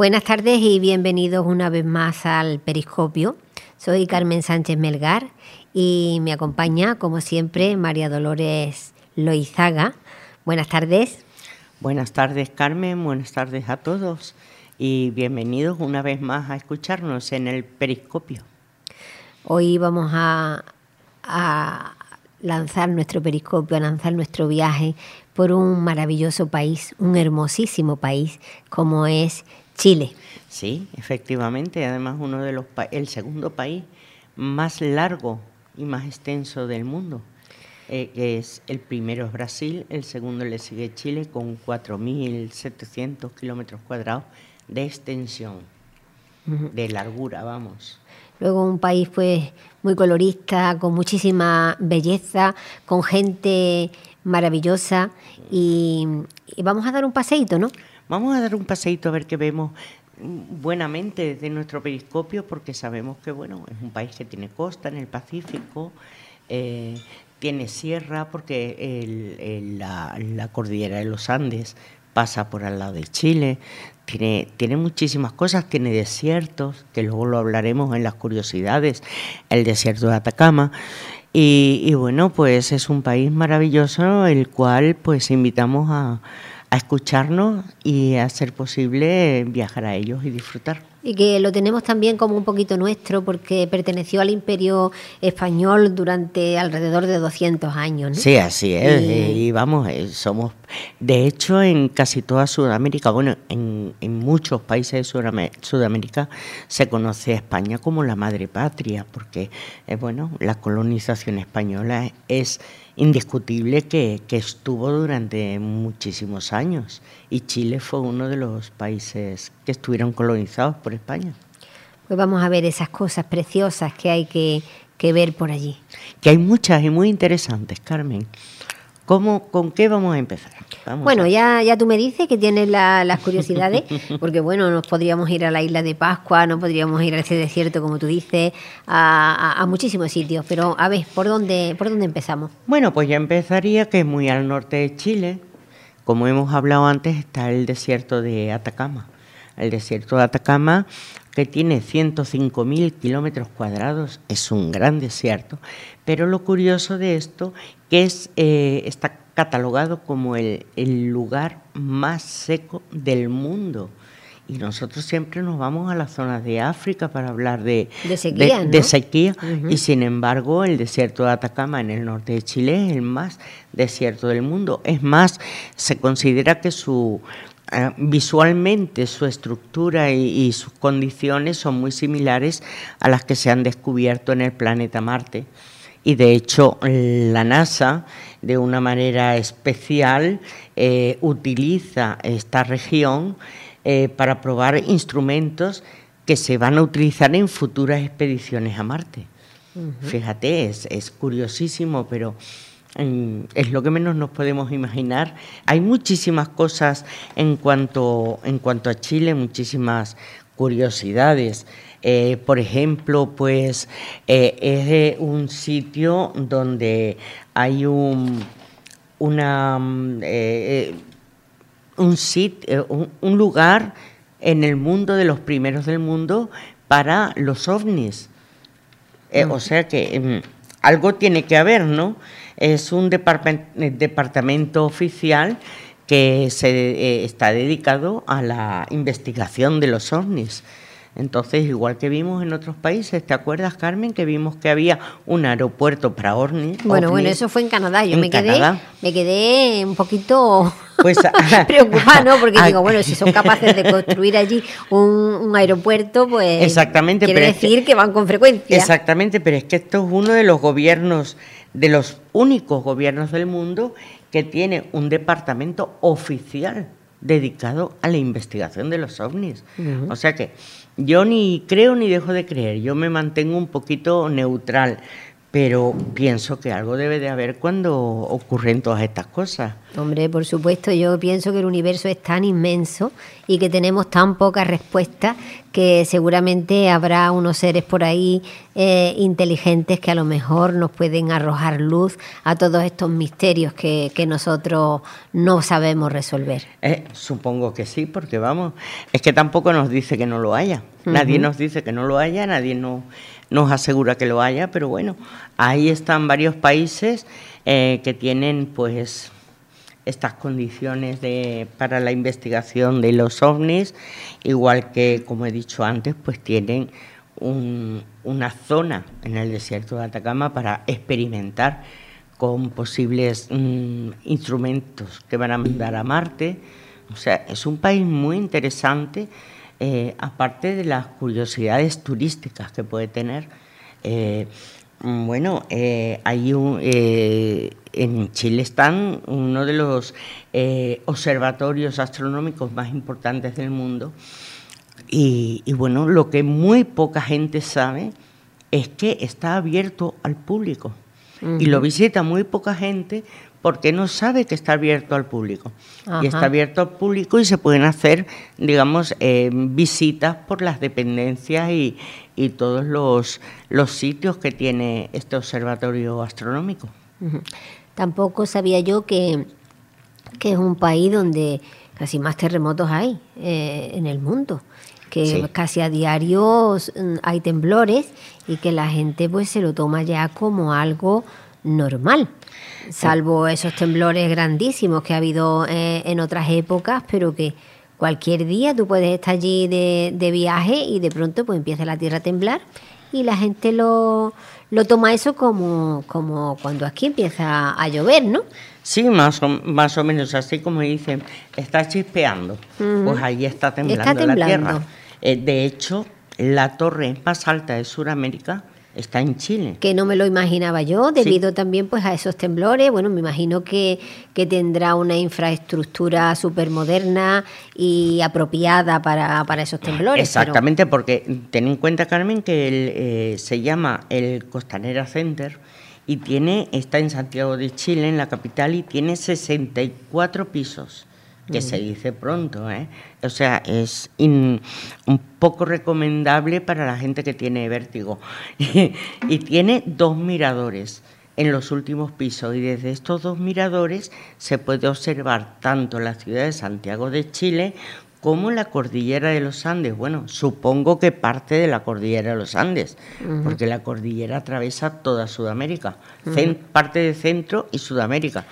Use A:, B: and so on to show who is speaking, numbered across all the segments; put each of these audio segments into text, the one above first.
A: Buenas tardes y bienvenidos una vez más al Periscopio. Soy Carmen Sánchez Melgar y me acompaña, como siempre, María Dolores Loizaga. Buenas tardes.
B: Buenas tardes, Carmen. Buenas tardes a todos y bienvenidos una vez más a escucharnos en el Periscopio.
A: Hoy vamos a, a lanzar nuestro periscopio, a lanzar nuestro viaje por un maravilloso país, un hermosísimo país como es Chile.
B: Sí, efectivamente, además uno de los el segundo país más largo y más extenso del mundo. Eh, es el primero es Brasil, el segundo le sigue Chile con 4.700 kilómetros cuadrados de extensión, de largura, vamos.
A: Luego un país pues muy colorista, con muchísima belleza, con gente maravillosa y, vamos a dar un paseíto, ¿no?
B: Vamos a dar un paseíto a ver qué vemos buenamente desde nuestro periscopio porque sabemos que bueno es un país que tiene costa en el Pacífico, eh, tiene sierra porque la, cordillera de los Andes pasa por al lado de Chile, tiene, tiene muchísimas cosas, tiene desiertos, que luego lo hablaremos en las curiosidades, el desierto de Atacama. Y, y bueno, pues es un país maravilloso, el cual pues invitamos a, a escucharnos y a ser posible viajar a ellos y disfrutar.
A: Y que lo tenemos también como un poquito nuestro porque perteneció al imperio español durante alrededor de 200 años.
B: Sí, así es. Y, vamos, eh, somos, de hecho, en casi toda Sudamérica, bueno, en, en muchos países de Sudamérica se conoce a España como la madre patria porque, eh, bueno, la colonización española es indiscutible que, estuvo durante muchísimos años y Chile fue uno de los países que estuvieron colonizados por España.
A: Pues vamos a ver esas cosas preciosas que hay que, ver por allí.
B: Que hay muchas y muy interesantes, Carmen. ¿Cómo, ¿Con qué vamos a empezar?
A: bueno, ya, ya tú me dices que tienes las curiosidades, porque bueno, nos podríamos ir a la isla de Pascua, no podríamos ir a ese desierto, como tú dices, a, muchísimos sitios, pero a ver, ¿por dónde, ¿por dónde empezamos?
B: Bueno, pues ya empezaría que es muy al norte de Chile, como hemos hablado antes, está el desierto de Atacama. El desierto de Atacama, que tiene 105.000 kilómetros cuadrados, es un gran desierto, pero lo curioso de esto que es, eh, está catalogado como el, lugar más seco del mundo. Y nosotros siempre nos vamos a las zonas de África para hablar de,
A: de
B: sequía. Y sin embargo, el desierto de Atacama en el norte de Chile es el más desierto del mundo. Es más, se considera que su eh, visualmente su estructura y, sus condiciones son muy similares a las que se han descubierto en el planeta Marte. Y de hecho, la NASA, de una manera especial, eh, utiliza esta región eh, para probar instrumentos que se van a utilizar en futuras expediciones a Marte. Fíjate, es, es curiosísimo, pero es lo que menos nos podemos imaginar. Hay muchísimas cosas en cuanto, en cuanto a Chile, muchísimas curiosidades. Eh, por ejemplo, pues eh, es un sitio donde hay un, una, eh, un, un, lugar en el mundo de los primeros del mundo para los ovnis. O sea que em, algo tiene que haber, ¿no? Es un departamento oficial que se, eh, está dedicado a la investigación de los ovnis. Entonces, igual que vimos en otros países, ¿te acuerdas, Carmen, que vimos que había un aeropuerto para ovnis?
A: Bueno, bueno, eso fue en Canadá. Yo me quedé, me quedé un poquito pues, preocupada, ¿no? Porque digo, bueno, si son capaces de construir allí un, aeropuerto, pues
B: exactamente,
A: quiere decir que van con frecuencia.
B: Exactamente, pero es que esto es uno de los gobiernos de los únicos gobiernos del mundo que tiene un departamento oficial dedicado a la investigación de los ovnis. O sea que yo ni creo ni dejo de creer, yo me mantengo un poquito neutral, pero pienso que algo debe de haber cuando ocurren todas estas cosas.
A: Hombre, por supuesto, yo pienso que el universo es tan inmenso y que tenemos tan pocas respuestas que seguramente habrá unos seres por ahí eh, inteligentes que a lo mejor nos pueden arrojar luz a todos estos misterios que, nosotros no sabemos resolver.
B: Eh, supongo que sí, porque vamos, es que tampoco nos dice que no lo haya. Nadie nos dice que no lo haya, nadie nos nos asegura que lo haya, pero bueno, ahí están varios países eh, que tienen pues estas condiciones de, para la investigación de los ovnis, igual que, como he dicho antes, pues tienen una zona en el desierto de Atacama para experimentar con posibles mm, instrumentos que van a mandar a Marte. O sea, es un país muy interesante eh, aparte de las curiosidades turísticas que puede tener, eh, mm, bueno, eh, hay un, en Chile están uno de los observatorios astronómicos más importantes del mundo. Y, bueno, lo que muy poca gente sabe es que está abierto al público. Y lo visita muy poca gente porque no sabe que está abierto al público. Y está abierto al público y se pueden hacer, digamos, eh, visitas por las dependencias y, todos los, los, sitios que tiene este observatorio astronómico.
A: Tampoco sabía yo que, que, es un país donde casi más terremotos hay eh, en el mundo que casi a diario mm, hay temblores y que la gente pues se lo toma ya como algo normal salvo esos temblores grandísimos que ha habido eh, en otras épocas, pero que cualquier día tú puedes estar allí de, viaje y de pronto pues empieza la tierra a temblar y la gente lo, lo toma eso como, como cuando aquí empieza a llover, ¿no?
B: Sí, más o, más o menos así como dicen, está chispeando, pues ahí está temblando, la tierra. Eh, de hecho, la torre más alta de Sudamérica está en Chile.
A: Que no me lo imaginaba yo, debido también pues a esos temblores. Bueno, me imagino que, tendrá una infraestructura súper moderna y apropiada para, esos temblores.
B: Exactamente, porque ten en cuenta, Carmen, que eh, se llama el Costanera Center y tiene está en Santiago de Chile, en la capital, y tiene 64 pisos que se dice pronto, ¿eh? O sea, es un poco recomendable para la gente que tiene vértigo. y tiene dos miradores en los últimos pisos y desde estos dos miradores se puede observar tanto la ciudad de Santiago de Chile como la cordillera de los Andes. Bueno, supongo que parte de la cordillera de los Andes, porque la cordillera atraviesa toda Sudamérica, parte de Centro y Sudamérica.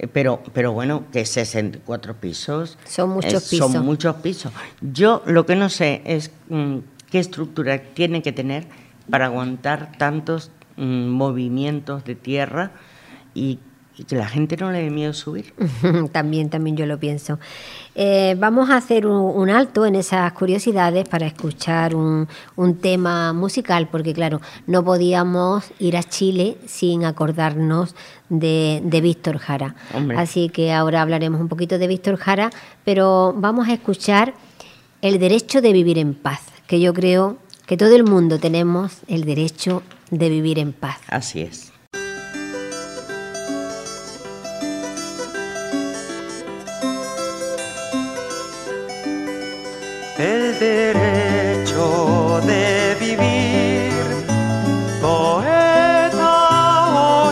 B: Eh, pero, pero bueno, que 64 pisos.
A: Son muchos pisos.
B: Son muchos pisos. Yo lo que no sé es mm, qué estructura tiene que tener para aguantar tantos mm, movimientos de tierra y y que la gente no le dé miedo subir.
A: también, también yo lo pienso. Eh, vamos a hacer un, alto en esas curiosidades para escuchar un, tema musical, porque claro, no podíamos ir a Chile sin acordarnos de, Víctor Jara. Así que ahora hablaremos un poquito de Víctor Jara, pero vamos a escuchar el derecho de vivir en paz, que yo creo que todo el mundo tenemos el derecho de vivir en paz.
B: Así es.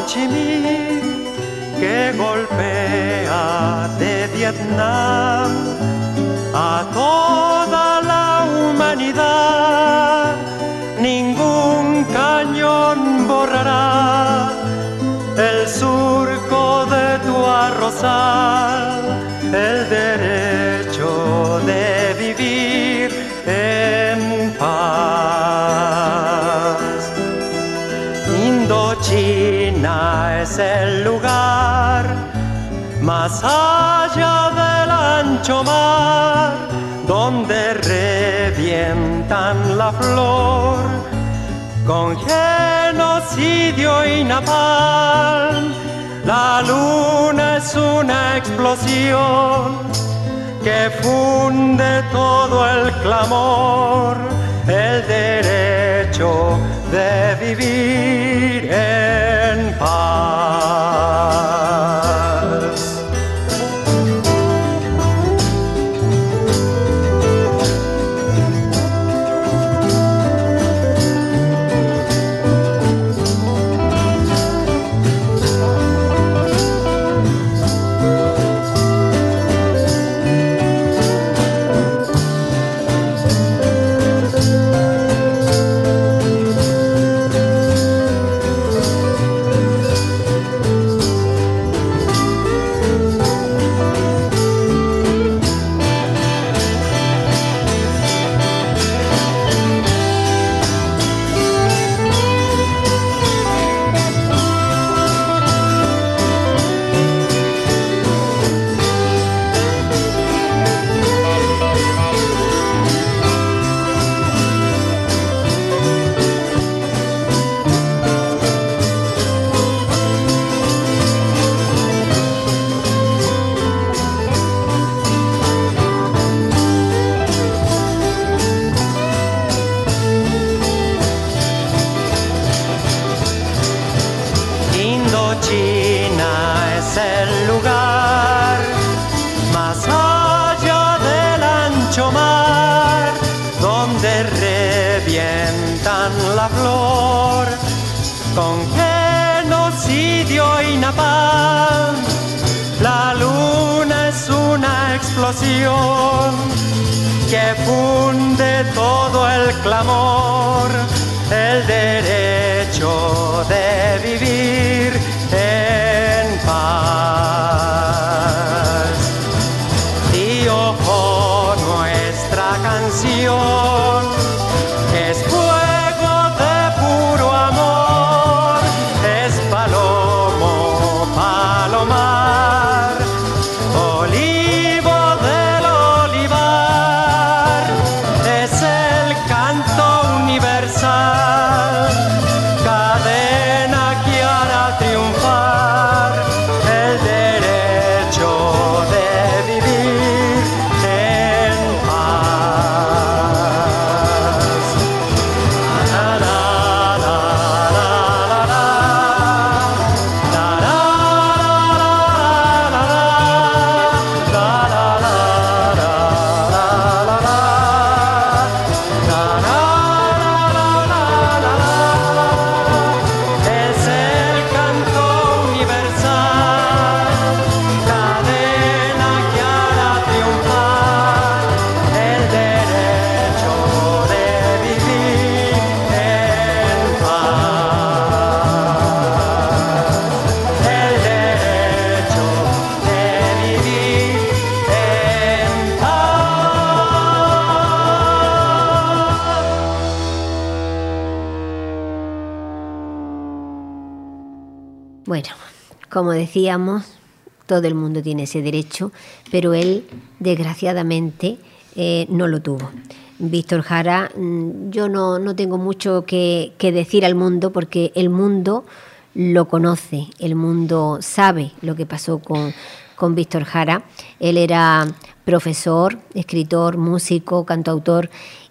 C: Ho Chi Minh que golpea de Vietnam a toda la humanidad. Ningún cañón borrará el surco de tu arrozal, más allá del ancho mar donde revientan la flor con genocidio y napalm. La luna es una explosión que funde todo el clamor, el derecho de vivir funde todo el clamor, el derecho de
A: como decíamos, todo el mundo tiene ese derecho, pero él, desgraciadamente, eh, no lo tuvo. Víctor Jara, mm, yo no, no tengo mucho que, que decir al mundo porque el mundo lo conoce, el mundo sabe lo que pasó con, con Víctor Jara. Él era profesor, escritor, músico, cantautor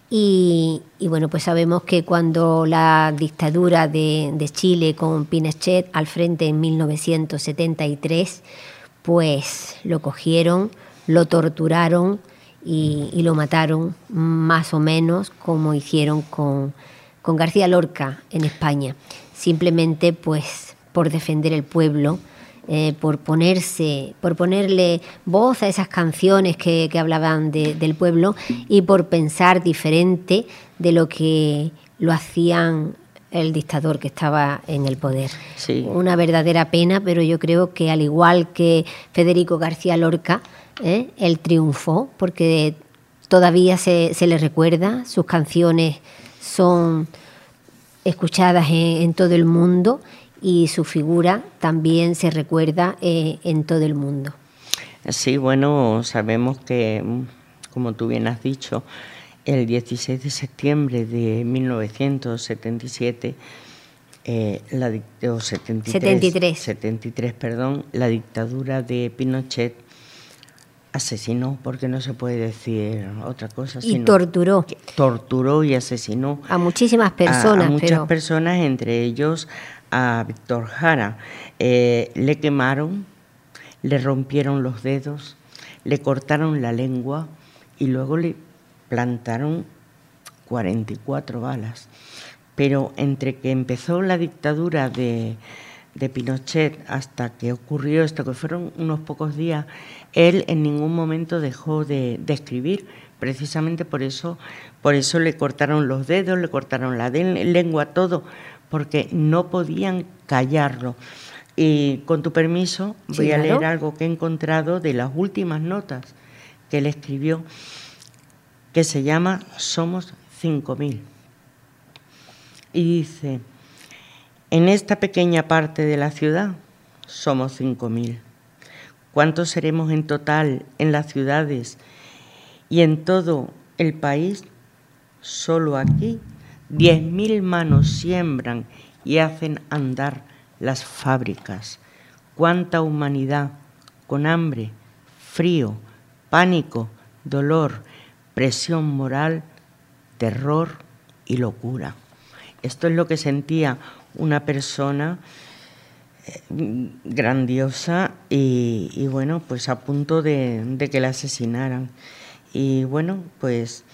A: y, y, bueno, pues sabemos que cuando la dictadura de, Chile con Pinochet al frente en 1973, pues lo cogieron, lo torturaron y, y lo mataron más o menos como hicieron con, con García Lorca en España. Simplemente pues por defender el pueblo, eh, por ponerse, por ponerle voz a esas canciones que, que hablaban de, del pueblo y por pensar diferente de lo que lo hacían el dictador que estaba en el poder.
B: Sí.
A: Una verdadera pena, pero yo creo que al igual que Federico García Lorca, ¿eh? él triunfó porque todavía se, se, le recuerda, sus canciones son escuchadas en, en todo el mundo y su figura también se recuerda eh, en todo el mundo.
B: Sí, bueno, sabemos que, como tú bien has dicho, el 16 de septiembre de 1977, eh, la, o 73,
A: 73.
B: 73, perdón, la dictadura de Pinochet asesinó, porque no se puede decir otra cosa.
A: Y
B: sino
A: torturó
B: torturó y asesinó
A: a muchísimas
B: a-
A: personas,
B: a, muchas
A: pero
B: personas, entre ellos a Víctor Jara. Eh, le quemaron, le rompieron los dedos, le cortaron la lengua y luego le plantaron 44 balas. Pero entre que empezó la dictadura de, de Pinochet hasta que ocurrió esto, que fueron unos pocos días, él en ningún momento dejó de, de escribir. Precisamente por eso, por eso le cortaron los dedos, le cortaron la lengua, todo, porque no podían callarlo. Y con tu permiso,
A: Sí,
B: voy a
A: claro.
B: leer algo que he encontrado de las últimas notas que él escribió, que se llama Somos 5000. Y dice, en esta pequeña parte de la ciudad somos 5.000. ¿Cuántos seremos en total en las ciudades y en todo el país? Solo aquí 10.000 manos siembran y hacen andar las fábricas. ¿Cuánta humanidad con hambre, frío, pánico, dolor, presión moral, terror y locura? Esto es lo que sentía una persona eh, grandiosa y, y, bueno, pues a punto de, de, que la asesinaran. Y bueno, pues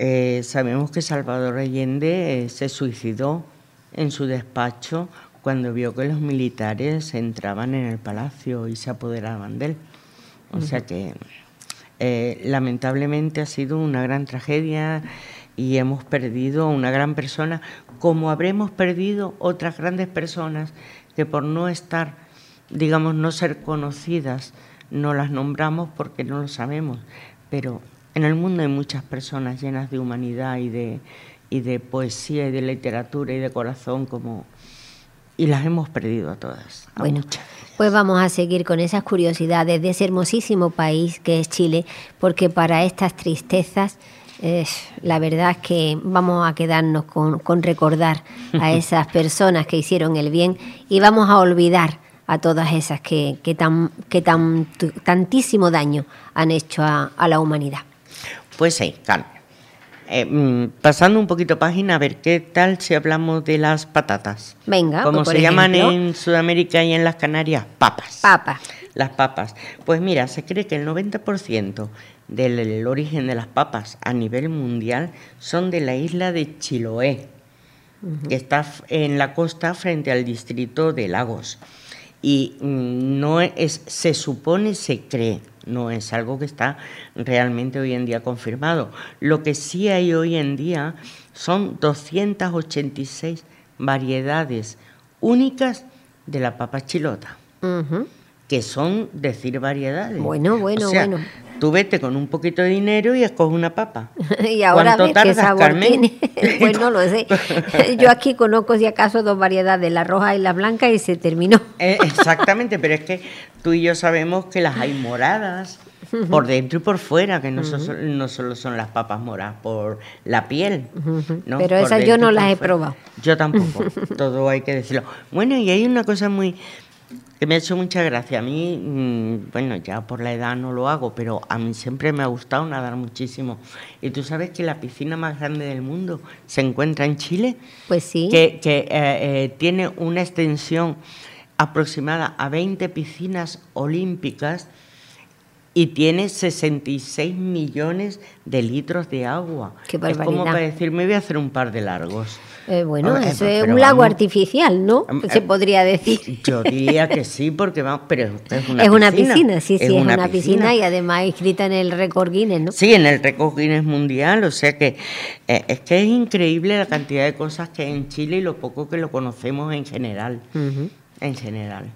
B: eh, sabemos que Salvador Allende eh, se suicidó en su despacho cuando vio que los militares entraban en el palacio y se apoderaban de él. O uh -huh. sea que eh, lamentablemente ha sido una gran tragedia y hemos perdido a una gran persona, como habremos perdido otras grandes personas que por no estar, digamos, no ser conocidas, no las nombramos porque no lo sabemos. Pero en el mundo hay muchas personas llenas de humanidad y de, y de poesía y de literatura y de corazón como y las hemos perdido a todas. A
A: bueno, pues vamos a seguir con esas curiosidades de ese hermosísimo país que es Chile, porque para estas tristezas eh, la verdad es que vamos a quedarnos con, con recordar a esas personas que hicieron el bien y vamos a olvidar a todas esas que, que, tan, que tan, tantísimo daño han hecho a, a la humanidad.
B: Pues sí, Carmen. Eh, pasando un poquito página, a ver qué tal si hablamos de las patatas.
A: Venga,
B: como
A: pues,
B: se llaman en Sudamérica y en las Canarias, papas.
A: Papas.
B: Las papas. Pues mira, se cree que el 90% del el origen de las papas a nivel mundial son de la isla de Chiloé, uh -huh. que está en la costa frente al distrito de Lagos. Y no es, se supone, se cree, no es algo que está realmente hoy en día confirmado. Lo que sí hay hoy en día son 286 variedades únicas de la papa chilota,
A: uh -huh.
B: que son decir variedades.
A: Bueno, bueno,
B: o sea,
A: bueno.
B: Tú vete con un poquito de dinero y escoges una papa.
A: y ahora ves
B: tardas,
A: qué sabor
B: Carmen?
A: tiene. pues no lo sé. Yo aquí conozco si acaso dos variedades, la roja y la blanca, y se terminó.
B: Eh, exactamente, pero es que tú y yo sabemos que las hay moradas por dentro y por fuera, que no, son, no solo son las papas moradas por la piel. ¿no?
A: Pero
B: Por
A: esas yo no las he probado.
B: Yo tampoco, todo hay que decirlo. Bueno, y hay una cosa muy que me ha hecho mucha gracia. A mí, mmm, bueno, ya por la edad no lo hago, pero a mí siempre me ha gustado nadar muchísimo. Y tú sabes que la piscina más grande del mundo se encuentra en Chile,
A: Pues sí.
B: que, que eh, eh, tiene una extensión aproximada a 20 piscinas olímpicas y tiene 66 millones de litros de agua.
A: Qué
B: es como para decir, me voy a hacer un par de largos.
A: Eh, bueno,
B: Ah, eh,
A: eso es un lago
B: vamos.
A: artificial, ¿no?
B: Eh,
A: Se podría decir.
B: Yo diría que sí, porque vamos, pero es una
A: es una
B: piscina.
A: piscina, sí, sí, es una, piscina. y además inscrita en el récord Guinness, ¿no?
B: Sí, en el récord Guinness mundial, o sea que eh, es que es increíble la cantidad de cosas que hay en Chile y lo poco que lo conocemos en general,
A: Ujú.
B: En general.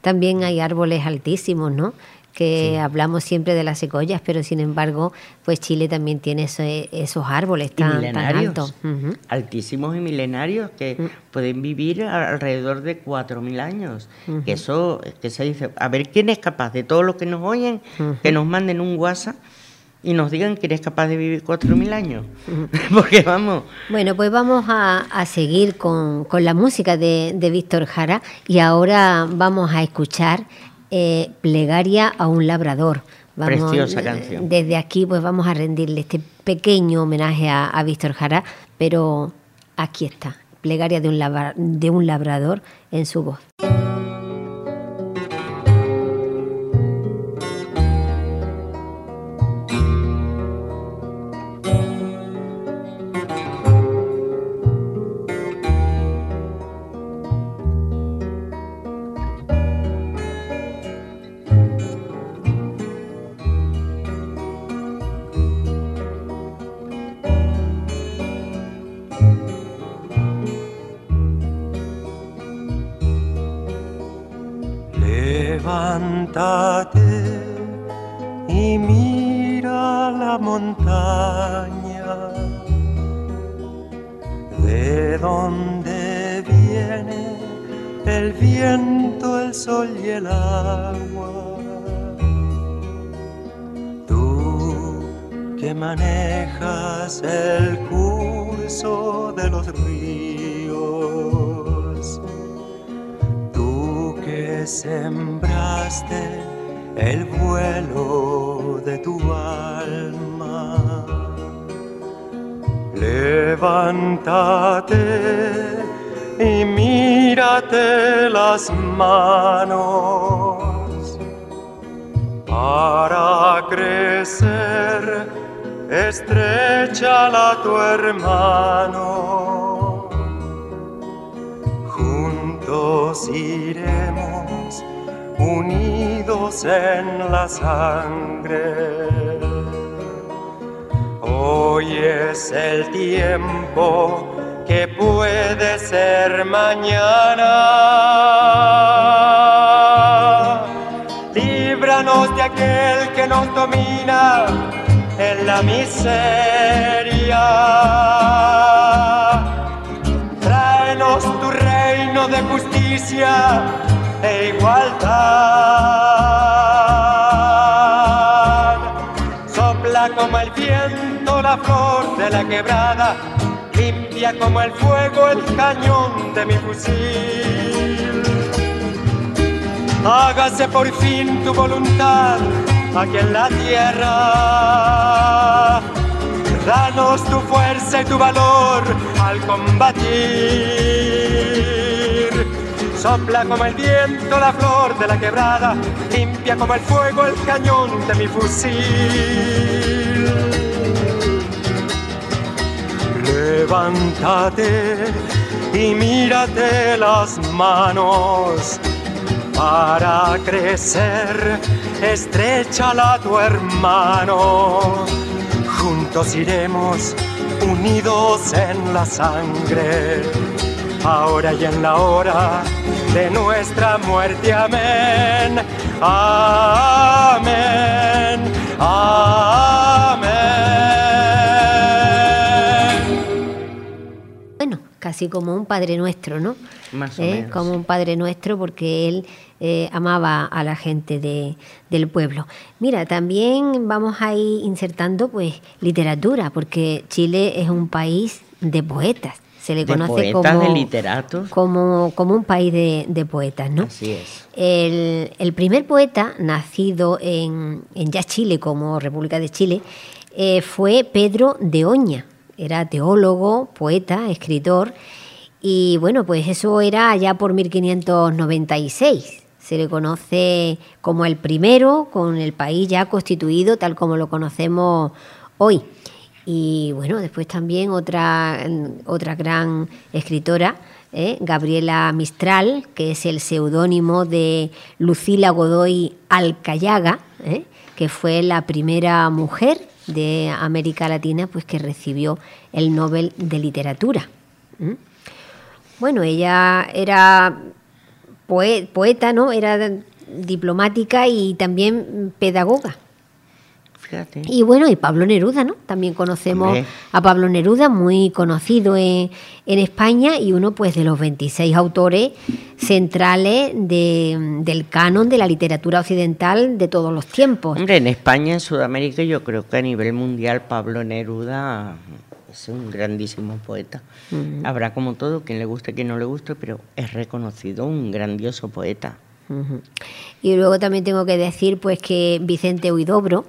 A: También hay árboles altísimos, ¿no? Que hablamos siempre de las secoyas, pero sin embargo, pues Chile también tiene esos árboles tan, altos. Ujú.
B: altísimos y milenarios que
A: Mm.
B: pueden vivir alrededor de 4.000 años. Que eso, que se dice, a ver quién es capaz de todos los que nos oyen, que nos manden un WhatsApp y nos digan que eres capaz de vivir 4.000 años. Porque vamos,
A: Bueno, pues vamos a, a seguir con, con la música de, de Víctor Jara y ahora vamos a escuchar eh, Plegaria a un labrador,
B: Preciosa canción.
A: Desde aquí, pues vamos a rendirle este pequeño homenaje a, a Víctor Jara, pero aquí está, plegaria de un, labra- de un labrador en su voz.
C: El agua. Tú que manejas el curso de los ríos tú que sembraste el vuelo de tu alma. Levántate y mírate las manos para crecer. Estrechala tu hermano juntos iremos unidos en la sangre. Hoy es el tiempo que puede ser mañana. Líbranos de aquel que nos domina en la miseria. Tráenos tu reino de justicia e igualdad. Sopla como el viento la flor de la quebrada, limpia como el fuego el cañón de mi fusil. Hágase por fin tu voluntad aquí en la tierra. Danos tu fuerza y tu valor al combatir. Sopla como el viento la flor de la quebrada, limpia como el fuego el cañón de mi fusil. Levántate y mírate las manos para crecer, estrechala a tu hermano. Juntos iremos unidos en la sangre, ahora y en la hora de nuestra muerte. Amén. Amén. Amén.
A: Casi como un Padre Nuestro, ¿no?
B: Más o
A: ¿Eh?
B: menos.
A: Como un Padre Nuestro porque él eh, amaba a la gente de- del pueblo. Mira, también vamos a ir insertando pues literatura, porque Chile es un país de poetas. Se le
B: De
A: conoce
B: poetas,
A: como,
B: de literatos.
A: como, como un país de, de poetas, ¿no?
B: Así es.
A: El, el primer poeta nacido en, en ya Chile, como República de Chile, eh, fue Pedro de Oña. Era teólogo, poeta, escritor. Y bueno, pues eso era allá por 1596. Se le conoce como el primero, con el país ya constituido tal como lo conocemos hoy. Y bueno, después también otra, otra gran escritora, ¿eh? Gabriela Mistral, que es el seudónimo de Lucila Godoy Alcayaga, ¿eh? que fue la primera mujer de América Latina pues, que recibió el Nobel de Literatura. Bueno, ella era poe- poeta, ¿no? Era diplomática y también pedagoga.
B: Fíjate.
A: Y bueno, y Pablo Neruda, ¿no? También conocemos
B: Hombre.
A: a Pablo Neruda, muy conocido en, en España y uno pues de los 26 autores centrales de- del canon de la literatura occidental de todos los tiempos.
B: Hombre, en España, en Sudamérica, yo creo que a nivel mundial Pablo Neruda es un grandísimo poeta. Habrá como todo, quien le guste, quien no le guste, pero es reconocido un grandioso poeta.
A: Y luego también tengo que decir pues que Vicente Huidobro,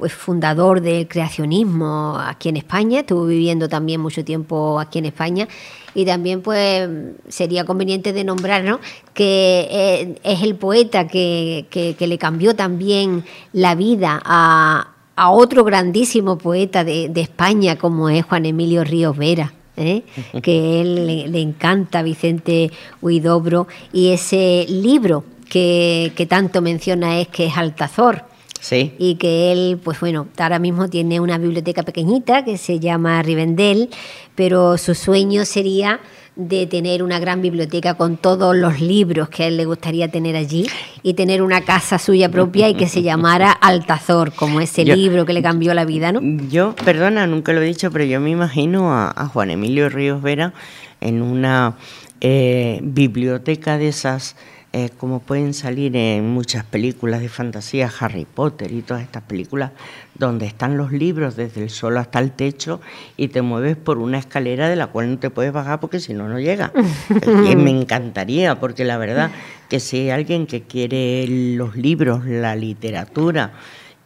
A: pues fundador del creacionismo aquí en España, estuvo viviendo también mucho tiempo aquí en España y también pues sería conveniente de nombrarnos que eh, es el poeta que, que, le cambió también la vida a, a otro grandísimo poeta de, de, España como es Juan Emilio Ríos Vera. ¿eh? que él le, le, encanta Vicente Huidobro y ese libro que, que tanto menciona es que es Altazor,
B: Sí.
A: Y que él, pues bueno, ahora mismo tiene una biblioteca pequeñita que se llama Rivendell, pero su sueño sería de tener una gran biblioteca con todos los libros que a él le gustaría tener allí y tener una casa suya propia y que se llamara Altazor, como ese yo, libro que le cambió la vida, ¿no?
B: Yo, perdona, nunca lo he dicho, pero yo me imagino a, a Juan Emilio Ríos Vera en una eh, biblioteca de esas eh, como pueden salir en muchas películas de fantasía, Harry Potter y todas estas películas, donde están los libros desde el suelo hasta el techo y te mueves por una escalera de la cual no te puedes bajar porque si no, no llega. y me encantaría, porque la verdad que si hay alguien que quiere los libros, la literatura,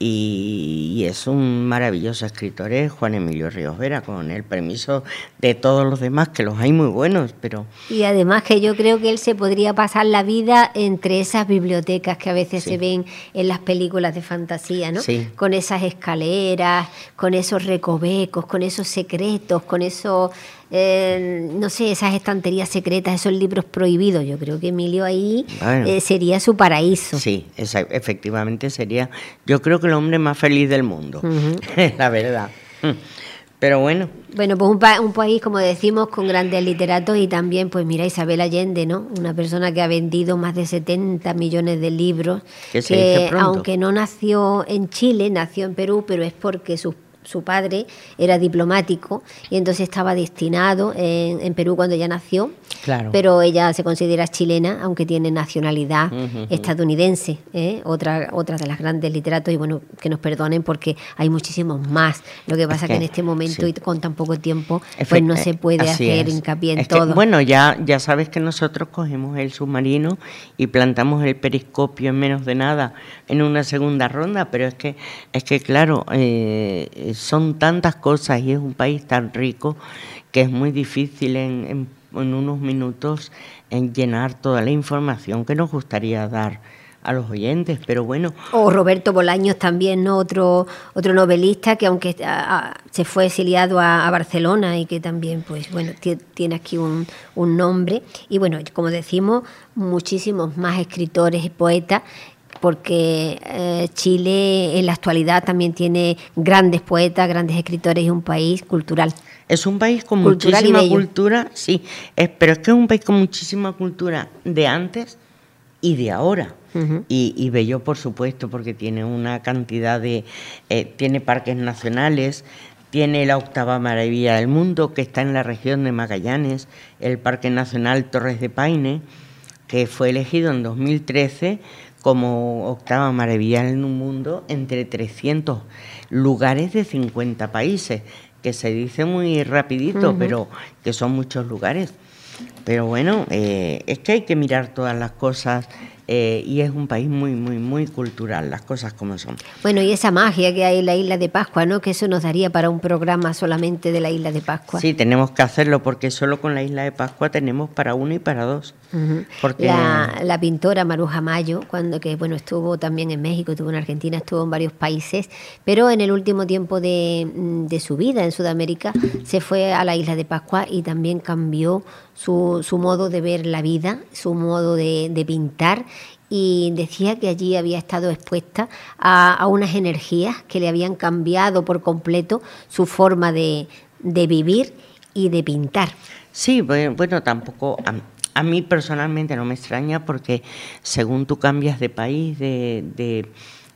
B: y, y, es un maravilloso escritor, es Juan Emilio Ríos Vera, con el permiso de todos los demás, que los hay muy buenos, pero...
A: Y además que yo creo que él se podría pasar la vida entre esas bibliotecas que a veces sí. se ven en las películas de fantasía, ¿no?
B: Sí.
A: Con esas escaleras, con esos recovecos, con esos secretos, con esos... Eh, no sé, esas estanterías secretas, esos libros prohibidos. Yo creo que Emilio ahí bueno, eh, sería su paraíso.
B: Sí, esa, efectivamente sería, yo creo que el hombre más feliz del mundo, uh -huh. la verdad. Pero bueno.
A: Bueno, pues un, pa un, país, como decimos, con grandes literatos y también, pues mira, Isabel Allende, ¿no? Una persona que ha vendido más de 70 millones de libros.
B: Que, que
A: aunque no nació en Chile, nació en Perú, pero es porque sus su padre era diplomático y entonces estaba destinado en, en Perú cuando ella nació,
B: claro.
A: pero ella se considera chilena, aunque tiene nacionalidad uh -huh. estadounidense, ¿eh? otra, otra de las grandes literatos, y bueno, que nos perdonen porque hay muchísimos más. Lo que pasa es que, que, en este momento sí. y con tan poco tiempo, pues no se puede hacer
B: es.
A: hincapié en
B: es
A: todo.
B: Que, bueno, ya, ya sabes que nosotros cogemos el submarino y plantamos el periscopio en menos de nada en una segunda ronda, pero es que, es que claro, eh, son tantas cosas y es un país tan rico que es muy difícil en, en, unos minutos en llenar toda la información que nos gustaría dar a los oyentes, pero bueno.
A: O Roberto Bolaños también, ¿no? Otro, otro novelista que aunque a, a, se fue exiliado a, a, Barcelona y que también, pues bueno, tiene aquí un, un nombre. Y bueno, como decimos, muchísimos más escritores y poetas porque eh, Chile en la actualidad también tiene grandes poetas, grandes escritores y un país cultural.
B: Es un país con cultural muchísima cultura, sí, es, pero es que es un país con muchísima cultura de antes y de ahora. Uh -huh. y, y, bello, por supuesto, porque tiene una cantidad de... Eh, tiene parques nacionales, tiene la octava maravilla del mundo, que está en la región de Magallanes, el Parque Nacional Torres de Paine, que fue elegido en 2013 como octava maravilla en un mundo entre 300 lugares de 50 países, que se dice muy rapidito, uh -huh. pero que son muchos lugares. Pero bueno, eh, es que hay que mirar todas las cosas eh, y es un país muy, muy, muy cultural, las cosas como son.
A: Bueno, y esa magia que hay en la isla de Pascua, ¿no? Que eso nos daría para un programa solamente de la isla de Pascua.
B: Sí, tenemos que hacerlo porque solo con la isla de Pascua tenemos para uno y para dos.
A: Uh -huh.
B: porque...
A: la, la, pintora Maruja Mayo, cuando que bueno estuvo también en México, estuvo en Argentina, estuvo en varios países, pero en el último tiempo de, de su vida en Sudamérica se fue a la isla de Pascua y también cambió su, su modo de ver la vida, su modo de, de pintar y decía que allí había estado expuesta a, a, unas energías que le habían cambiado por completo su forma de, de vivir y de pintar.
B: Sí, bueno, tampoco a, mí personalmente no me extraña porque según tú cambias de país, de, de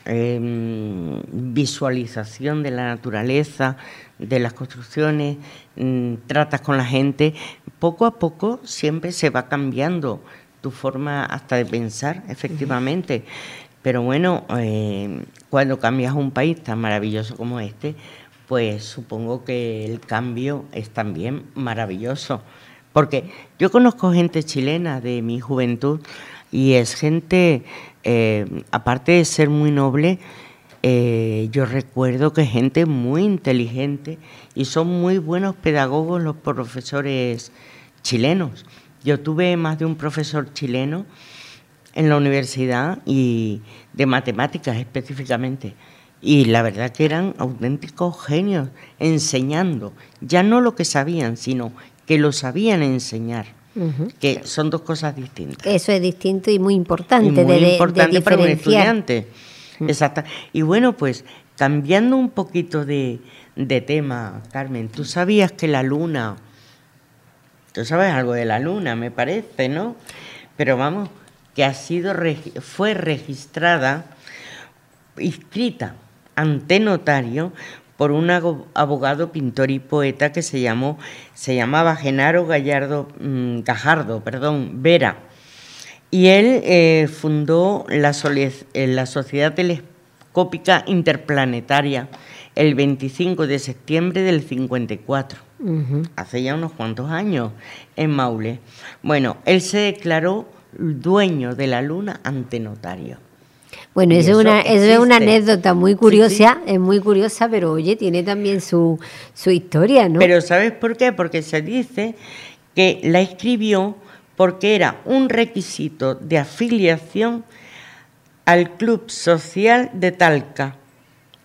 B: eh, visualización de la naturaleza, de las construcciones, mmm, tratas con la gente, poco a poco siempre se va cambiando tu forma hasta de pensar, efectivamente. Pero bueno, eh, cuando cambias un país tan maravilloso como este, pues supongo que el cambio es también maravilloso, Porque yo conozco gente chilena de mi juventud y es gente, eh, aparte de ser muy noble, eh, yo recuerdo que gente muy inteligente y son muy buenos pedagogos los profesores chilenos. Yo tuve más de un profesor chileno en la universidad y de matemáticas específicamente. Y la verdad que eran auténticos genios enseñando, ya no lo que sabían, sino que lo sabían enseñar, que son dos cosas distintas.
A: Eso es distinto y muy importante,
B: y muy
A: de,
B: importante para un estudiante. Exacto. Y bueno, pues cambiando un poquito de, de tema, Carmen, tú sabías que la luna, tú sabes algo de la luna, me parece, ¿no? Pero vamos, que ha sido fue registrada, inscrita ante notario por un abogado, pintor y poeta que se llamó, se llamaba Genaro Gallardo, mm, Gajardo, perdón, Vera. Y él eh, fundó la, eh, la Sociedad Telescópica Interplanetaria el 25 de septiembre del 54
A: Ujú.
B: hace ya unos cuantos años, en Maule. Bueno, él se declaró dueño de la luna ante notario.
A: Bueno, eso, es
B: eso
A: una, eso es una
B: existe.
A: anécdota muy curiosa, es muy curiosa, pero oye, tiene también su, su historia, ¿no?
B: Pero ¿sabes por qué? Porque se dice que la escribió porque era un requisito de afiliación al Club Social de Talca,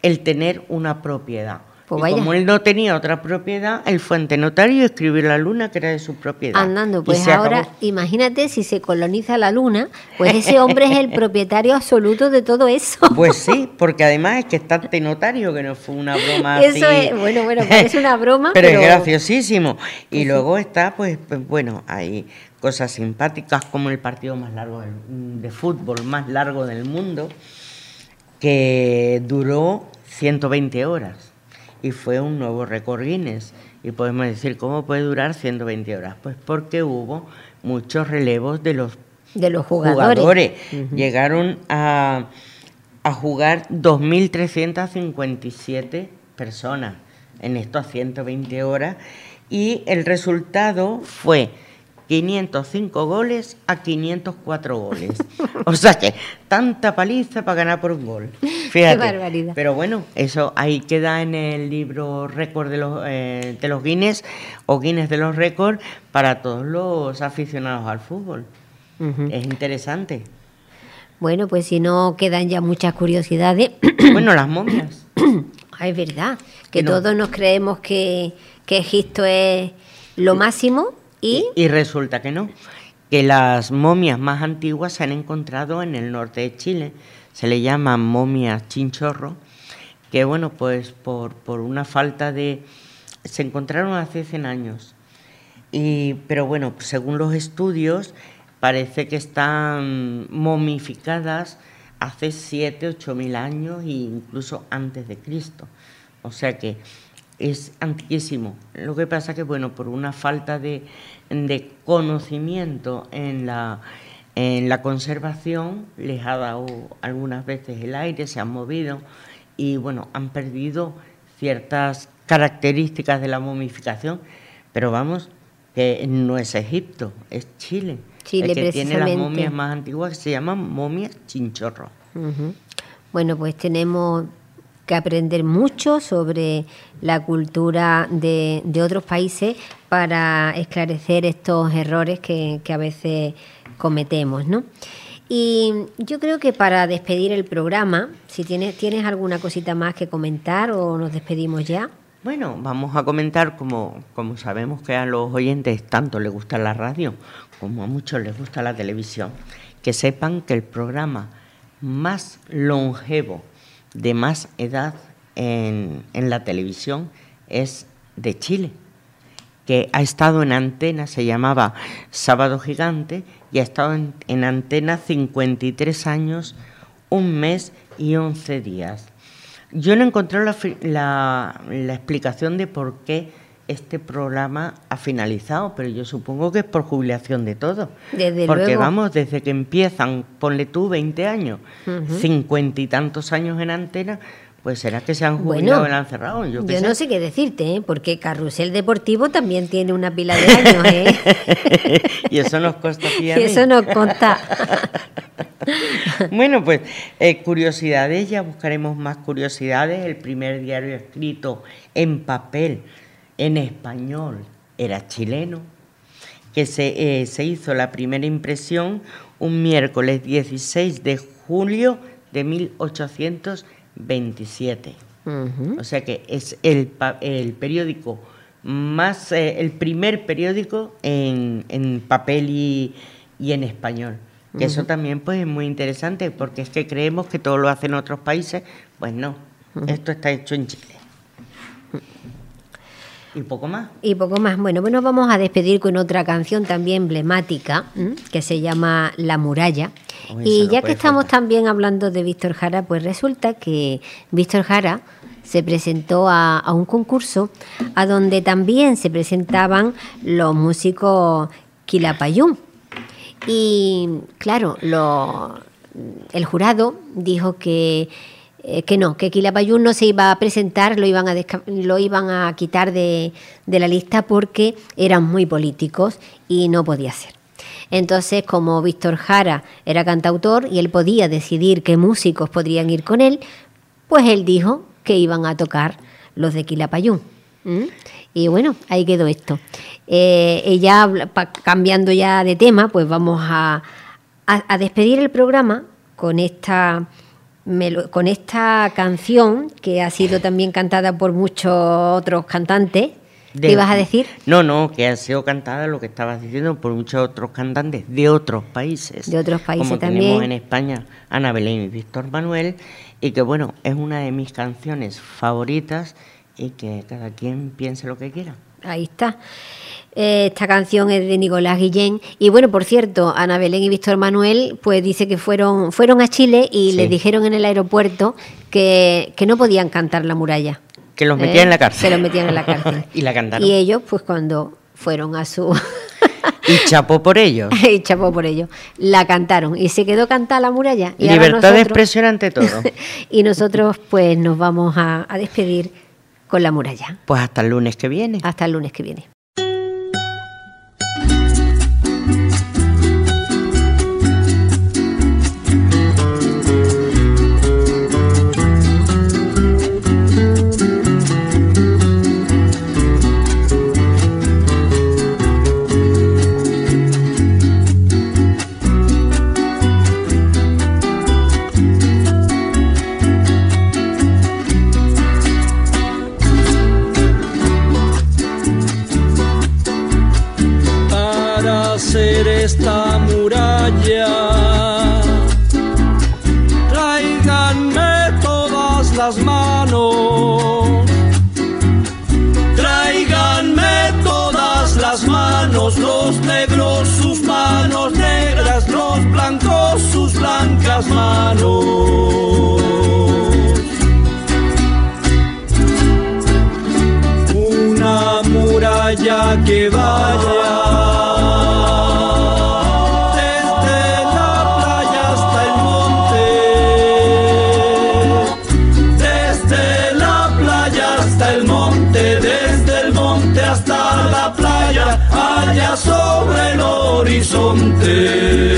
B: el tener una propiedad.
A: Pues
B: y como él no tenía otra propiedad, él fue ante notario y escribió la luna que era de su propiedad.
A: Andando, pues ahora
B: acabó.
A: imagínate si se coloniza la luna, pues ese hombre es el propietario absoluto de todo eso.
B: Pues sí, porque además es que está ante notario, que no fue una broma
A: Eso
B: así.
A: es, bueno, bueno, parece una broma,
B: pero,
A: pero-
B: es graciosísimo. Y luego está, pues, pues, bueno, hay cosas simpáticas como el partido más largo del- de fútbol más largo del mundo, que duró 120 horas y fue un nuevo récord Guinness. Y podemos decir, ¿cómo puede durar 120 horas? Pues porque hubo muchos relevos de los
A: de los jugadores.
B: Llegaron a, a jugar 2.357 personas en estas 120 horas y el resultado fue 505 goles a 504 goles. o sea que tanta paliza para ganar por un gol. Fíjate.
A: barbaridad.
B: Pero bueno, eso ahí queda en el libro récord de los, eh, de los Guinness o Guinness de los récords para todos los aficionados al fútbol. Es interesante.
A: Bueno, pues si no quedan ya muchas curiosidades.
B: bueno, las momias.
A: Ah, es verdad, que
B: Que no.
A: todos nos creemos que, que Egipto es lo máximo y
B: Y resulta que no. Que las momias más antiguas se han encontrado en el norte de Chile. Se le llaman momias chinchorro. Que bueno, pues por, por una falta de. Se encontraron hace 100 años. Y, pero bueno, según los estudios, parece que están momificadas hace 7, 8 mil años e incluso antes de Cristo. O sea que es antiquísimo. Lo que pasa que, bueno, por una falta de, de conocimiento en la, en la conservación, les ha dado algunas veces el aire, se han movido y, bueno, han perdido ciertas características de la momificación. Pero vamos, que no es Egipto, es Chile.
A: Chile,
B: el que tiene las momias más antiguas que se llaman momias chinchorro.
A: Ujú. Bueno, pues tenemos que aprender mucho sobre la cultura de, de otros países para esclarecer estos errores que, a veces cometemos, ¿no? Y yo creo que para despedir el programa, si tienes, tienes alguna cosita más que comentar o nos despedimos ya.
B: Bueno, vamos a comentar, como, como sabemos que a los oyentes tanto les gusta la radio como a muchos les gusta la televisión, que sepan que el programa más longevo, de más edad en, en la televisión, es de Chile, que ha estado en antena, se llamaba Sábado Gigante, y ha estado en, en antena 53 años, un mes y 11 días. Yo no encontré la, la- la explicación de por qué este programa ha finalizado, pero yo supongo que es por jubilación de todo.
A: Desde
B: Porque
A: luego.
B: vamos, desde que empiezan, ponle tú 20 años, cincuenta y tantos años en antena, Pues será que se han jubilado y la han cerrado. Yo,
A: yo no sé qué decirte, ¿eh? porque Carrusel Deportivo también tiene una pila de años. ¿eh?
B: y eso nos consta
A: Y eso nos consta.
B: bueno, pues eh, curiosidades, ya buscaremos más curiosidades. El primer diario escrito en papel, en español, era chileno, que se, eh, se hizo la primera impresión un miércoles 16 de julio de 1827. O sea que es el, el periódico más, eh, el primer periódico en, en papel y, y, en español. Que eso también pues es muy interesante porque es que creemos que todo lo hacen otros países, pues no, esto está hecho en Chile. Y poco más.
A: Y poco más. Bueno, bueno, vamos a despedir con otra canción también emblemática que se llama La muralla. y ya que estamos también hablando de Víctor Jara, pues resulta que Víctor Jara se presentó a, un concurso a donde también se presentaban los músicos Quilapayún. Y claro, lo, el jurado dijo que eh, que no, que Quilapayún no se iba a presentar, lo iban a, lo iban a quitar de, la lista porque eran muy políticos y no podía ser. Entonces, como Víctor Jara era cantautor y él podía decidir qué músicos podrían ir con él, pues él dijo que iban a tocar los de Quilapayún. Y bueno, ahí quedó esto. Eh, cambiando ya de tema, pues vamos a despedir el programa con esta con esta canción, que ha sido también cantada por muchos otros cantantes, ¿qué ibas a decir?
B: No, no, que ha sido cantada, lo que estabas diciendo, por muchos otros cantantes de otros países.
A: De otros países
B: como
A: también.
B: Tenemos en España Ana Belén y Víctor Manuel, y que bueno, es una de mis canciones favoritas y que cada quien piense lo que quiera.
A: Ahí está. Eh, esta canción es de Nicolás Guillén. Y bueno, por cierto, Ana Belén y Víctor Manuel, pues dice que fueron, fueron a Chile y les dijeron en el aeropuerto que, no podían cantar la muralla.
B: Que los metían en la cárcel.
A: Que los metían en la cárcel.
B: y la cantaron.
A: Y ellos, pues cuando fueron a su.
B: y chapó por ellos.
A: y chapó por ellos. La cantaron y se quedó cantada la muralla. Y
B: Libertad de expresión ante todo.
A: y nosotros, pues, nos vamos a despedir con la muralla.
B: Pues hasta el lunes que viene.
A: Hasta el lunes que viene.
D: las manos. Tráiganme todas las manos, los negros sus manos negras, los blancos sus blancas manos. Una muralla que vaya. Yeah.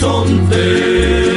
D: Horizonte.